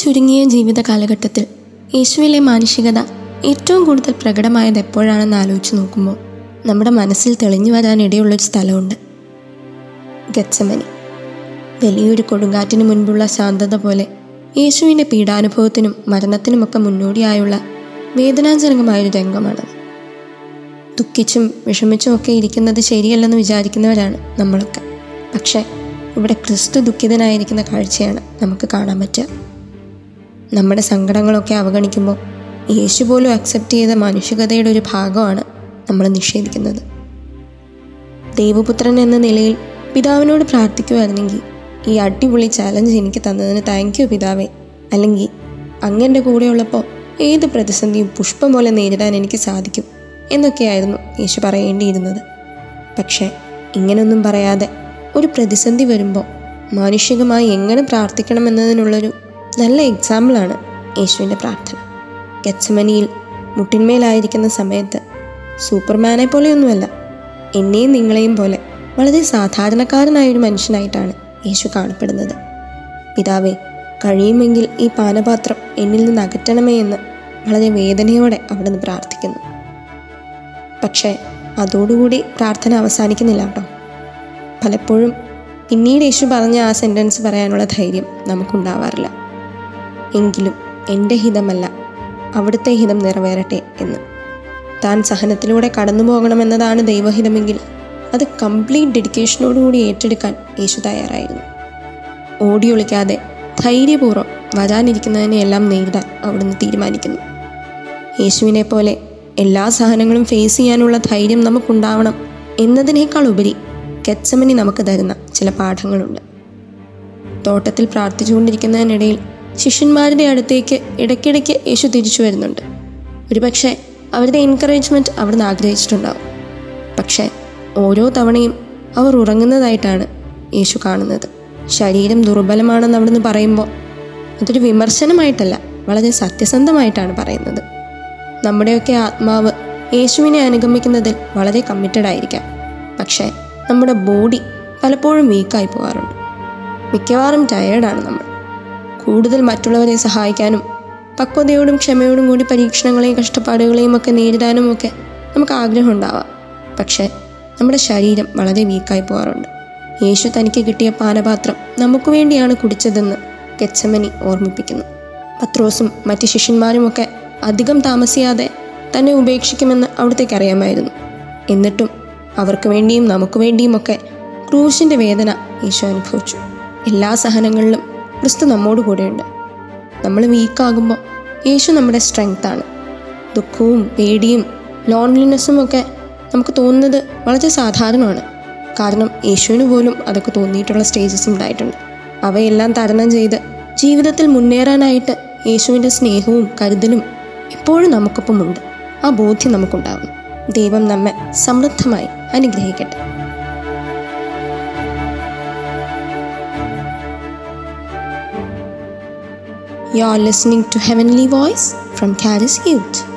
ചുരുങ്ങിയ ജീവിത കാലഘട്ടത്തിൽ യേശുവിലെ മാനുഷികത ഏറ്റവും കൂടുതൽ പ്രകടമായത് എപ്പോഴാണെന്ന് ആലോചിച്ച് നോക്കുമ്പോൾ നമ്മുടെ മനസ്സിൽ തെളിഞ്ഞു വരാനിടയുള്ളൊരു സ്ഥലമുണ്ട്. ഗച്ചമനി വലിയൊരു കൊടുങ്കാറ്റിന് മുൻപുള്ള ശാന്തത പോലെ യേശുവിന്റെ പീഡാനുഭവത്തിനും മരണത്തിനുമൊക്കെ മുന്നോടിയായുള്ള വേദനാജനകമായൊരു രംഗമാണത്. ദുഃഖിച്ചും വിഷമിച്ചും ഒക്കെ ഇരിക്കുന്നത് ശരിയല്ലെന്ന് വിചാരിക്കുന്നവരാണ് നമ്മളൊക്കെ. പക്ഷേ ഇവിടെ ക്രിസ്തു ദുഃഖിതനായിരിക്കുന്ന കാഴ്ചയാണ് നമുക്ക് കാണാൻ പറ്റുക. നമ്മുടെ സങ്കടങ്ങളൊക്കെ അവഗണിക്കുമ്പോൾ യേശു പോലും അക്സെപ്റ്റ് ചെയ്ത മാനുഷികതയുടെ ഒരു ഭാഗമാണ് നമ്മൾ നിഷേധിക്കുന്നത്. ദൈവപുത്രൻ എന്ന നിലയിൽ പിതാവിനോട് പ്രാർത്ഥിക്കുമായിരുന്നെങ്കിൽ ഈ അടിപൊളി ചാലഞ്ച് എനിക്ക് തന്നതിന് താങ്ക് യു പിതാവേ. അല്ലെങ്കിൽ അങ്ങന്റെ കൂടെയുള്ളപ്പോൾ ഏത് പ്രതിസന്ധിയും പുഷ്പം പോലെ നേരിടാൻ എനിക്ക് സാധിക്കും എന്നൊക്കെയായിരുന്നു യേശു പറയേണ്ടിയിരുന്നത്. പക്ഷേ ഇങ്ങനൊന്നും പറയാതെ ഒരു പ്രതിസന്ധി വരുമ്പോൾ മാനുഷികമായി എങ്ങനെ പ്രാർത്ഥിക്കണം എന്നതിനുള്ളൊരു നല്ല എക്സാമ്പിളാണ് യേശുവിന്റെ പ്രാർത്ഥന. ഗച്ചമനിയിൽ മുട്ടിന്മേലായിരിക്കുന്ന സമയത്ത് സൂപ്പർമാനെ പോലെയൊന്നുമല്ല എന്നെയും നിങ്ങളെയും പോലെ വളരെ സാധാരണക്കാരനായ ഒരു മനുഷ്യനായിട്ടാണ് യേശു കാണപ്പെടുന്നത്. പിതാവേ കഴിയുമെങ്കിൽ ഈ പാനപാത്രം എന്നിൽ നിന്ന് അകറ്റണമേ എന്ന് വളരെ വേദനയോടെ അവിടുന്ന് പ്രാർത്ഥിക്കുന്നു. പക്ഷേ അതോടുകൂടി പ്രാർത്ഥന അവസാനിക്കുന്നില്ല കേട്ടോ. പലപ്പോഴും പിന്നീട് യേശു പറഞ്ഞ ആ സെന്റൻസ് പറയാനുള്ള ധൈര്യം നമുക്കുണ്ടാവാറില്ല. എങ്കിലും എന്റെ ഹിതമല്ല അവിടുത്തെ ഹിതം നിറവേറട്ടെ എന്ന്. താൻ സഹനത്തിലൂടെ കടന്നു പോകണമെന്നതാണ് ദൈവഹിതമെങ്കിൽ അത് കംപ്ലീറ്റ് ഡെഡിക്കേഷനോടുകൂടി ഏറ്റെടുക്കാൻ യേശു തയ്യാറായിരുന്നു. ഓടി ഒളിക്കാതെ ധൈര്യപൂർവം വരാനിരിക്കുന്നതിനെയെല്ലാം നേരിടാൻ അവിടുന്ന് തീരുമാനിക്കുന്നു. യേശുവിനെ പോലെ എല്ലാ സഹനങ്ങളും ഫേസ് ചെയ്യാനുള്ള ധൈര്യം നമുക്കുണ്ടാവണം എന്നതിനേക്കാൾ ഉപരി കെച്ചമനി നമുക്ക് തരുന്ന ചില പാഠങ്ങളുണ്ട്. തോട്ടത്തിൽ പ്രാർത്ഥിച്ചുകൊണ്ടിരിക്കുന്നതിനിടയിൽ ശിഷ്യന്മാരുടെ അടുത്തേക്ക് ഇടയ്ക്കിടയ്ക്ക് യേശു തിരിച്ചു വരുന്നുണ്ട്. ഒരുപക്ഷെ അവരുടെ എൻകറേജ്മെന്റ് അവിടുന്ന് ആഗ്രഹിച്ചിട്ടുണ്ടാവും. പക്ഷേ ഓരോ തവണയും അവർ ഉറങ്ങുന്നതായിട്ടാണ് യേശു കാണുന്നത്. ശരീരം ദുർബലമാണെന്ന് അവിടുന്ന് പറയുമ്പോൾ അതൊരു വിമർശനമായിട്ടല്ല വളരെ സത്യസന്ധമായിട്ടാണ് പറയുന്നത്. നമ്മുടെയൊക്കെ ആത്മാവ് യേശുവിനെ അനുഗമിക്കുന്നതിൽ വളരെ കമ്മിറ്റഡ് ആയിരിക്കാം. പക്ഷേ നമ്മുടെ ബോഡി പലപ്പോഴും വീക്കായി പോകാറുണ്ട്. മിക്കവാറും ടയേർഡാണ് നമ്മൾ. കൂടുതൽ മറ്റുള്ളവരെ സഹായിക്കാനും പക്വതയോടും ക്ഷമയോടും കൂടി പരീക്ഷണങ്ങളെയും കഷ്ടപ്പാടുകളെയും ഒക്കെ നേരിടാനും ഒക്കെ നമുക്ക് ആഗ്രഹം ഉണ്ടാവാം. പക്ഷേ നമ്മുടെ ശരീരം വളരെ വീക്കായി പോകാറുണ്ട്. യേശു തനിക്ക് കിട്ടിയ പാനപാത്രം നമുക്ക് വേണ്ടിയാണ് കുടിച്ചതെന്ന് ഗച്ചമനി ഓർമ്മിപ്പിക്കുന്നു. പത്രോസും മറ്റ് ശിഷ്യന്മാരുമൊക്കെ അധികം താമസിയാതെ തന്നെ ഉപേക്ഷിക്കുമെന്ന് അവിടത്തേക്ക് അറിയാമായിരുന്നു. എന്നിട്ടും അവർക്ക് വേണ്ടിയും നമുക്ക് വേണ്ടിയുമൊക്കെ ക്രൂശിന്റെ വേദന യേശു അനുഭവിച്ചു. എല്ലാ സഹനങ്ങളിലും ക്രിസ്തു നമ്മോട് കൂടെയുണ്ട്. നമ്മൾ വീക്കാകുമ്പോൾ യേശു നമ്മുടെ സ്ട്രെങ്ത്താണ്. ദുഃഖവും പേടിയും ലോൺലിനെസ്സും ഒക്കെ നമുക്ക് തോന്നുന്നത് വളരെ സാധാരണമാണ്. കാരണം യേശുവിന് പോലും അതൊക്കെ തോന്നിയിട്ടുള്ള സ്റ്റേജസ് ഉണ്ടായിട്ടുണ്ട്. അവയെല്ലാം തരണം ചെയ്ത് ജീവിതത്തിൽ മുന്നേറാനായിട്ട് യേശുവിന്റെ സ്നേഹവും കരുതലും എപ്പോഴും നമുക്കൊപ്പമുണ്ട്. ആ ബോധ്യം നമുക്കുണ്ടാകും. ദൈവം നമ്മെ സമൃദ്ധമായി അനുഗ്രഹിക്കട്ടെ. You are listening to Heavenly Voice from Caris Youth.